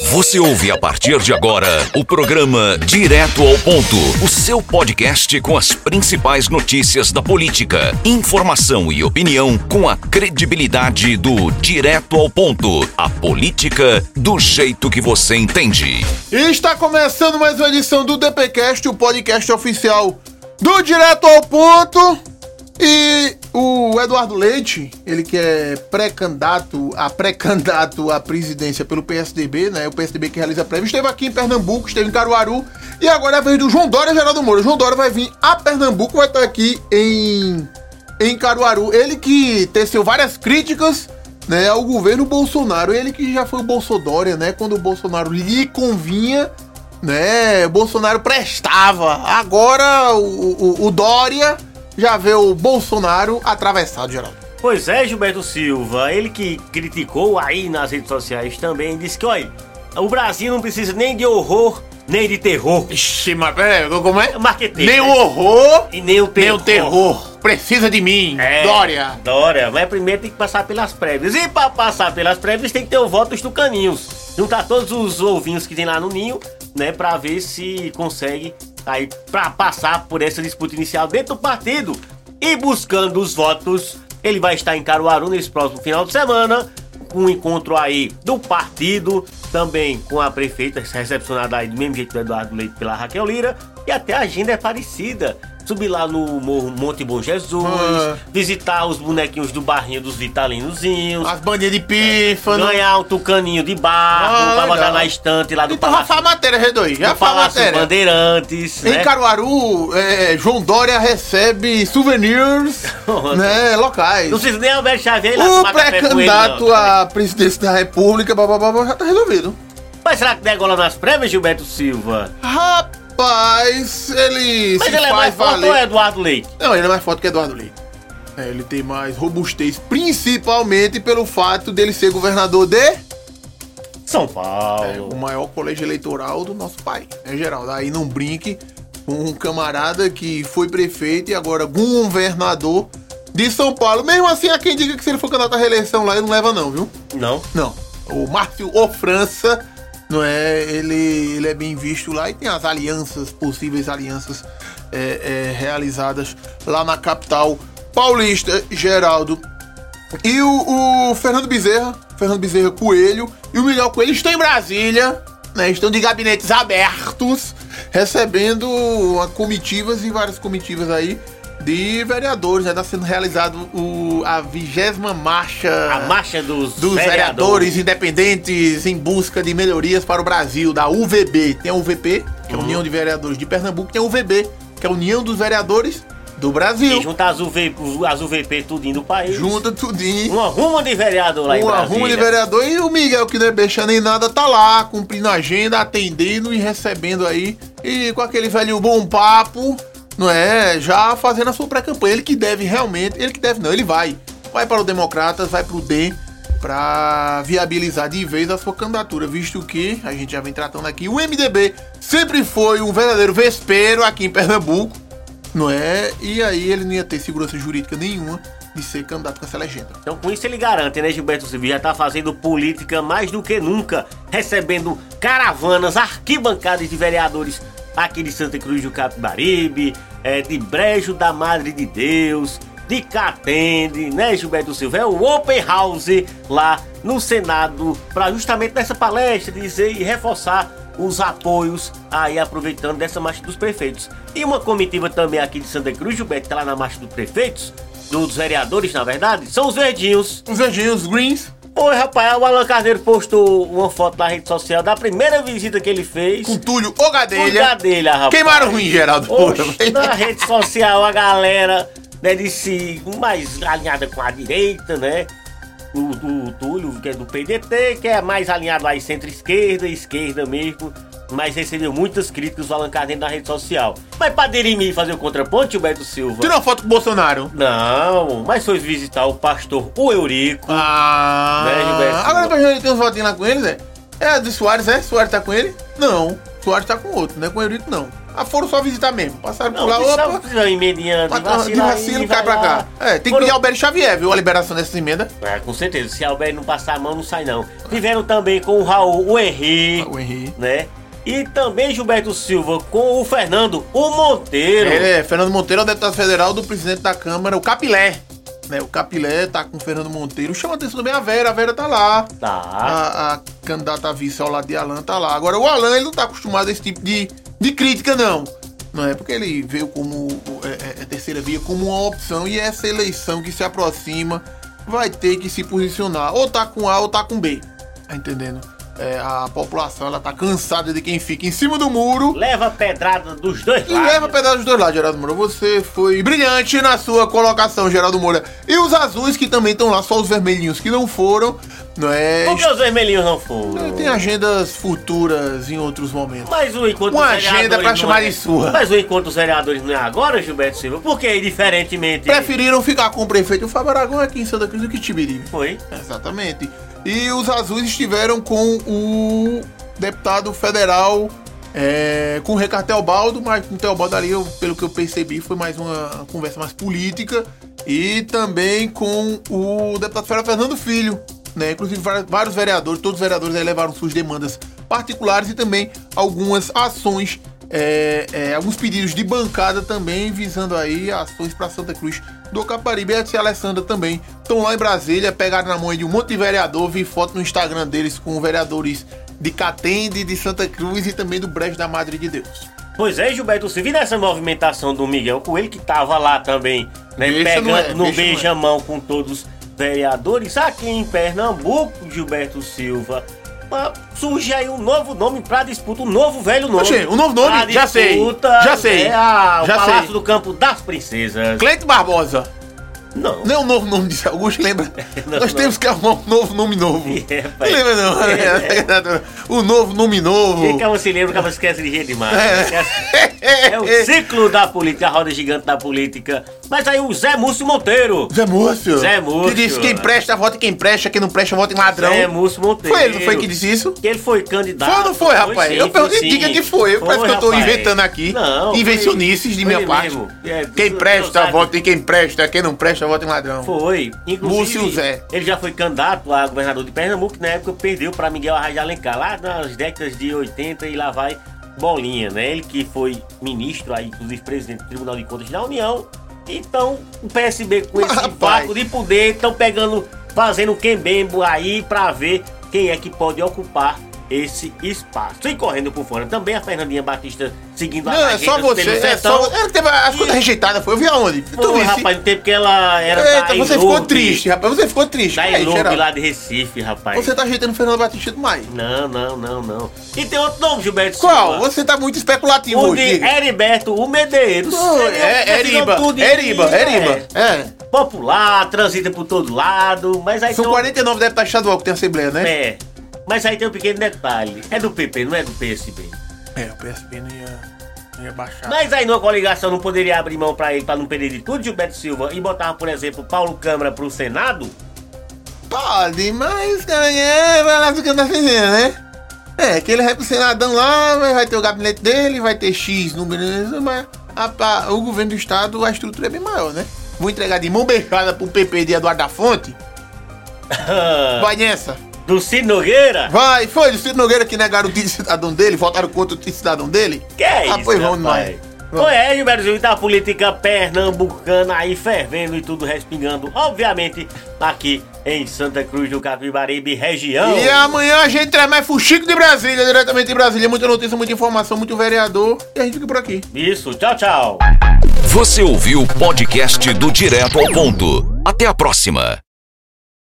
Você ouve a partir de agora o programa Direto ao Ponto, o seu podcast com as principais notícias da política, informação e opinião com a credibilidade do Direto ao Ponto, a política do jeito que você entende. E está começando mais uma edição do DPcast, o podcast oficial do Direto ao Ponto. E o Eduardo Leite, ele que é pré-candidato a pré-candidato à presidência pelo PSDB, né? O PSDB que realiza prévia, esteve aqui em Pernambuco, esteve em Caruaru e agora é a vez do João Dória e Geraldo Moura. João Dória vai vir a Pernambuco, vai estar aqui em em Caruaru. Ele que teceu várias críticas, né, ao governo Bolsonaro. Ele que já foi o Bolsodória, né? Quando o Bolsonaro lhe convinha, né? Bolsonaro prestava. Agora o, o, o Dória já vê o Bolsonaro atravessado, Geraldo. Pois é, Gilberto Silva, ele que criticou aí nas redes sociais também, disse que, olha, o Brasil não precisa nem de horror, nem de terror. Ixi, mas peraí, como é? Marqueteiro. Nem o né? horror, E nem o terror. nem o terror. Precisa de mim, É, Dória. Dória, mas primeiro tem que passar pelas prévias. E pra passar pelas prévias tem que ter o voto dos tucaninhos. Juntar todos os ovinhos que tem lá no ninho, né? Pra ver se consegue aí pra passar por essa disputa inicial dentro do partido. E buscando os votos, ele vai estar em Caruaru nesse próximo final de semana. Com um encontro aí do partido, também com a prefeita recepcionada aí do mesmo jeito do Eduardo Leite pela Raquel Lira. E até a agenda é parecida. Subir lá no Morro Monte Bom Jesus, Ah. visitar os bonequinhos do barrinho dos Vitalinozinhos, As bandinhas de pífano. ganhar um tucaninho de barro Ah, pra botar na estante lá do Então já Palácio, faz a matéria, Redoi. Já do faz matéria. Bandeirantes, Em né? Caruaru, é, João Dória recebe souvenirs né, locais. Não precisa nem Alberto Xavier lá O pré-candidato à presidência da República, blá, blá, blá, já tá resolvido. Mas será que degola nas prévias, Gilberto Silva? Rapaz, ele Mas ele é mais forte valer. ou é Eduardo Leite? Não, ele é mais forte que Eduardo Leite. É, ele tem mais robustez, principalmente pelo fato dele ser governador de São é, Paulo. o maior colégio eleitoral do nosso país. É geral. Daí não brinque com um camarada que foi prefeito e agora governador de São Paulo. Mesmo assim, há quem diga que se ele for candidato à reeleição lá, ele não leva, não, viu? Não? Não. O Márcio O França, não é? Ele, ele é bem visto lá e tem as alianças, possíveis alianças é, é, realizadas lá na capital paulista, Geraldo. E o, o Fernando Bezerra, Fernando Bezerra Coelho e o Miguel Coelho estão em Brasília, né? Estão de gabinetes abertos, recebendo uma comitivas e várias comitivas aí de vereadores, né? Está sendo realizado o, a vigésima marcha A marcha dos, dos vereadores independentes em busca de melhorias para o Brasil, da UVB. Tem a UVP, que é a Uhum. União de Vereadores de Pernambuco, tem a UVB, que é a União dos Vereadores do E Brasil. juntar as, UV, as UVP tudinho do país. Junta tudinho. Uma ruma de vereador lá em Um Brasília. arrumo de vereador e o Miguel, que não é beixa nem nada, tá lá, cumprindo a agenda, atendendo e recebendo aí. E com aquele velho bom papo, não é? Já fazendo a sua pré-campanha. Ele que deve realmente, ele que deve não, ele vai. Vai para o Democratas, vai para o DEM para viabilizar de vez a sua candidatura, visto que a gente já vem tratando aqui, o MDB sempre foi um verdadeiro vespeiro aqui em Pernambuco, não é? E aí ele não ia ter segurança jurídica nenhuma de ser candidato com essa legenda. Então com isso ele garante, né, Gilberto Silva? Já tá fazendo política mais do que nunca, recebendo caravanas, arquibancadas de vereadores aqui de Santa Cruz do Capibaribe, é, de Brejo da Madre de Deus, de Catende, né, Gilberto Silva? É o Open House lá no Senado, para justamente nessa palestra dizer e reforçar os apoios aí aproveitando dessa marcha dos prefeitos. E uma comitiva também aqui de Santa Cruz, Gilberto, tá lá na marcha dos prefeitos, dos vereadores, na verdade, são os verdinhos. Os verdinhos, os greens, Oi, rapaz, o Alan Carneiro postou uma foto na rede social da primeira visita que ele fez. com Túlio ou Gadelha. Gadelha, rapaz. Queimaram ruim, Geraldo. Oxe, na rede social a galera né, disse mais alinhada com a direita, né? O, o Túlio, que é do PDT, que é mais alinhado aí centro-esquerda, esquerda mesmo. Mas recebeu muitas críticas do Alan Carneiro na rede social. Mas pra dirimir e fazer o contraponto, Gilberto Silva. Tirou uma foto com o Bolsonaro. Não, mas foi visitar o pastor o Eurico. Ah. Né, Gilberto? Agora pra gente tem uns votinhos lá com eles, é? É a de Soares, é? Soares tá com ele? Não. Soares tá com outro, não é com o Eurico, não. Ah, foram só visitar mesmo. Passaram por Não, lá, que opa. só emendando, De vacilo, vacilo, cai pra cá. É, tem que pedir Alberto Xavier, viu? A liberação dessas emendas. É, com certeza, se Alberto não passar a mão, não sai não. Tiveram também com o Raul, o Henri, O Henri. né? E também Gilberto Silva com o Fernando, o Monteiro. Ele é Fernando Monteiro, é o deputado federal do presidente da Câmara, o Capilé. Né, o Capilé tá com o Fernando Monteiro. Chama atenção também a Vera, a Vera tá lá. Tá. A, a candidata a vice ao lado de Alan tá lá. Agora, o Alan, ele não tá acostumado a esse tipo de, de crítica, não. Não é porque ele veio como é, é, é, terceira via como uma opção e essa eleição que se aproxima vai ter que se posicionar. Ou tá com A ou tá com B. Tá entendendo? É, a população ela tá cansada de quem fica em cima do muro Leva pedrada dos dois lados. leva pedaço dos dois lados, Geraldo Moura. Você foi brilhante na sua colocação, Geraldo Moura. E os azuis que também estão lá, só os vermelhinhos que não foram, não é? Por que os vermelhinhos não foram? Tem agendas futuras em outros momentos. Mas o encontro Uma dos agenda pra não chamar é- de sua. Mas o encontro dos vereadores não é agora, Gilberto Silva? Porque, diferentemente... Preferiram ficar com o prefeito Fábio Aragão aqui em Santa Cruz do que Tibiribe. Foi. Exatamente. E os azuis estiveram com o deputado federal, é, com o Ricardo Teobaldo, mas com o Teobaldo ali, eu- pelo que eu percebi, foi mais uma conversa mais política. E também com o deputado federal Fernando Filho. Né? Inclusive, vários- vereadores, todos os vereadores levaram suas demandas particulares e também algumas ações, é, é, alguns pedidos de bancada também, visando aí ações para Santa Cruz do Caparibe. E a Alessandra também estão lá em Brasília, pegaram na mão de um monte de vereador, vi foto no Instagram deles com vereadores de Catende, de Santa Cruz e também do Brejo da Madre de Deus. Pois é, Gilberto Silva, e nessa movimentação do Miguel Coelho, que tava lá também, né, Deixa pegando é, no é. beijamão com todos os vereadores, aqui em Pernambuco, Gilberto Silva, ah, surge aí um novo nome pra disputa, um novo velho nome. Oxê, um novo nome? Pra Já sei, já sei, É a- o já Palácio sei. do Campo das Princesas. Cleito Barbosa. Não. Não é um novo nome de Augusto, lembra? Não, Nós não. temos que arrumar um novo nome novo. É, não pai. lembra não? É. o novo nome novo. Quem que você lembra que ela esquece de jeito demais? É. É o ciclo da política, a roda gigante da política. Mas aí o Zé Múcio Monteiro. Zé Múcio. Zé Múcio. Que disse quem presta, vota em quem presta, quem não presta, vota em ladrão. Zé Múcio Monteiro. Foi ele, não foi que disse isso? Que ele foi candidato. Foi ou não foi, rapaz? sim, eu perguntei, sim. diga que foi. Foi, Parece que eu tô rapaz. inventando aqui. Não. Invencionices foi- de foi minha parte. É, Quem presta, vota em quem presta, quem não presta, vota em ladrão. Foi. Inclusive, Múcio Zé. ele já foi candidato a governador de Pernambuco, na época perdeu para Miguel Arraes de Alencar, lá nas décadas de 80 e lá vai bolinha, né? Ele que foi ministro, aí, inclusive presidente do Tribunal de Contas da União. Então, o PSB com esse vácuo de poder estão pegando, fazendo quembembo aí pra ver quem é que pode ocupar esse espaço. E correndo por fora também a Fernandinha Batista seguindo Não, é só você. É sertão. só... Ela teve as coisas rejeitadas, foi. Eu vi aonde? Tu Pô, visse? rapaz, no tempo que ela era Eita, da você ficou triste, rapaz. Você ficou triste. Da Ilobe lá de Recife, rapaz. Você tá ajeitando o Fernando Batista demais. Não, não, não, não. E tem outro nome, Gilberto Qual? Silva. Você tá muito especulativo O hoje. de. Heriberto, o Medeiros. Pô, É, é Eriba, Eriba, é, Eriba. É. Popular, transita por todo lado, mas aí São um- 49 deputados estadual que tem Assembleia, né? É, mas aí tem um pequeno detalhe. É do PP, não é do PSB. É, o PSB não ia, não ia baixar. Mas aí numa coligação não poderia abrir mão pra ele, pra não perder de tudo, Gilberto Silva, e botar, por exemplo, Paulo Câmara pro Senado? Pode, mas cara, é, vai lá ficando assim, né? É, que ele vai pro Senadão lá, vai vai ter o gabinete dele, vai ter X número, mas a- a- o governo do estado, a estrutura é bem maior, né? Vou entregar de mão beijada pro PP de Eduardo da Fonte. Vai nessa. Do Cid Nogueira? Vai, foi do Ciro Nogueira que negaram o título de cidadão dele, votaram contra o título de cidadão dele. Que é ah, isso, pois vamos rapaz? demais. Pois é, Gilberto Silva, tá a política pernambucana aí fervendo e tudo respingando, obviamente, aqui em Santa Cruz do Capibaribe, região. E amanhã a gente traz mais Fuxico de Brasília, diretamente de Brasília. Muita notícia, muita informação, muito vereador. E a gente fica por aqui. Isso, tchau, tchau. Você ouviu o podcast do Direto ao Ponto. Até a próxima.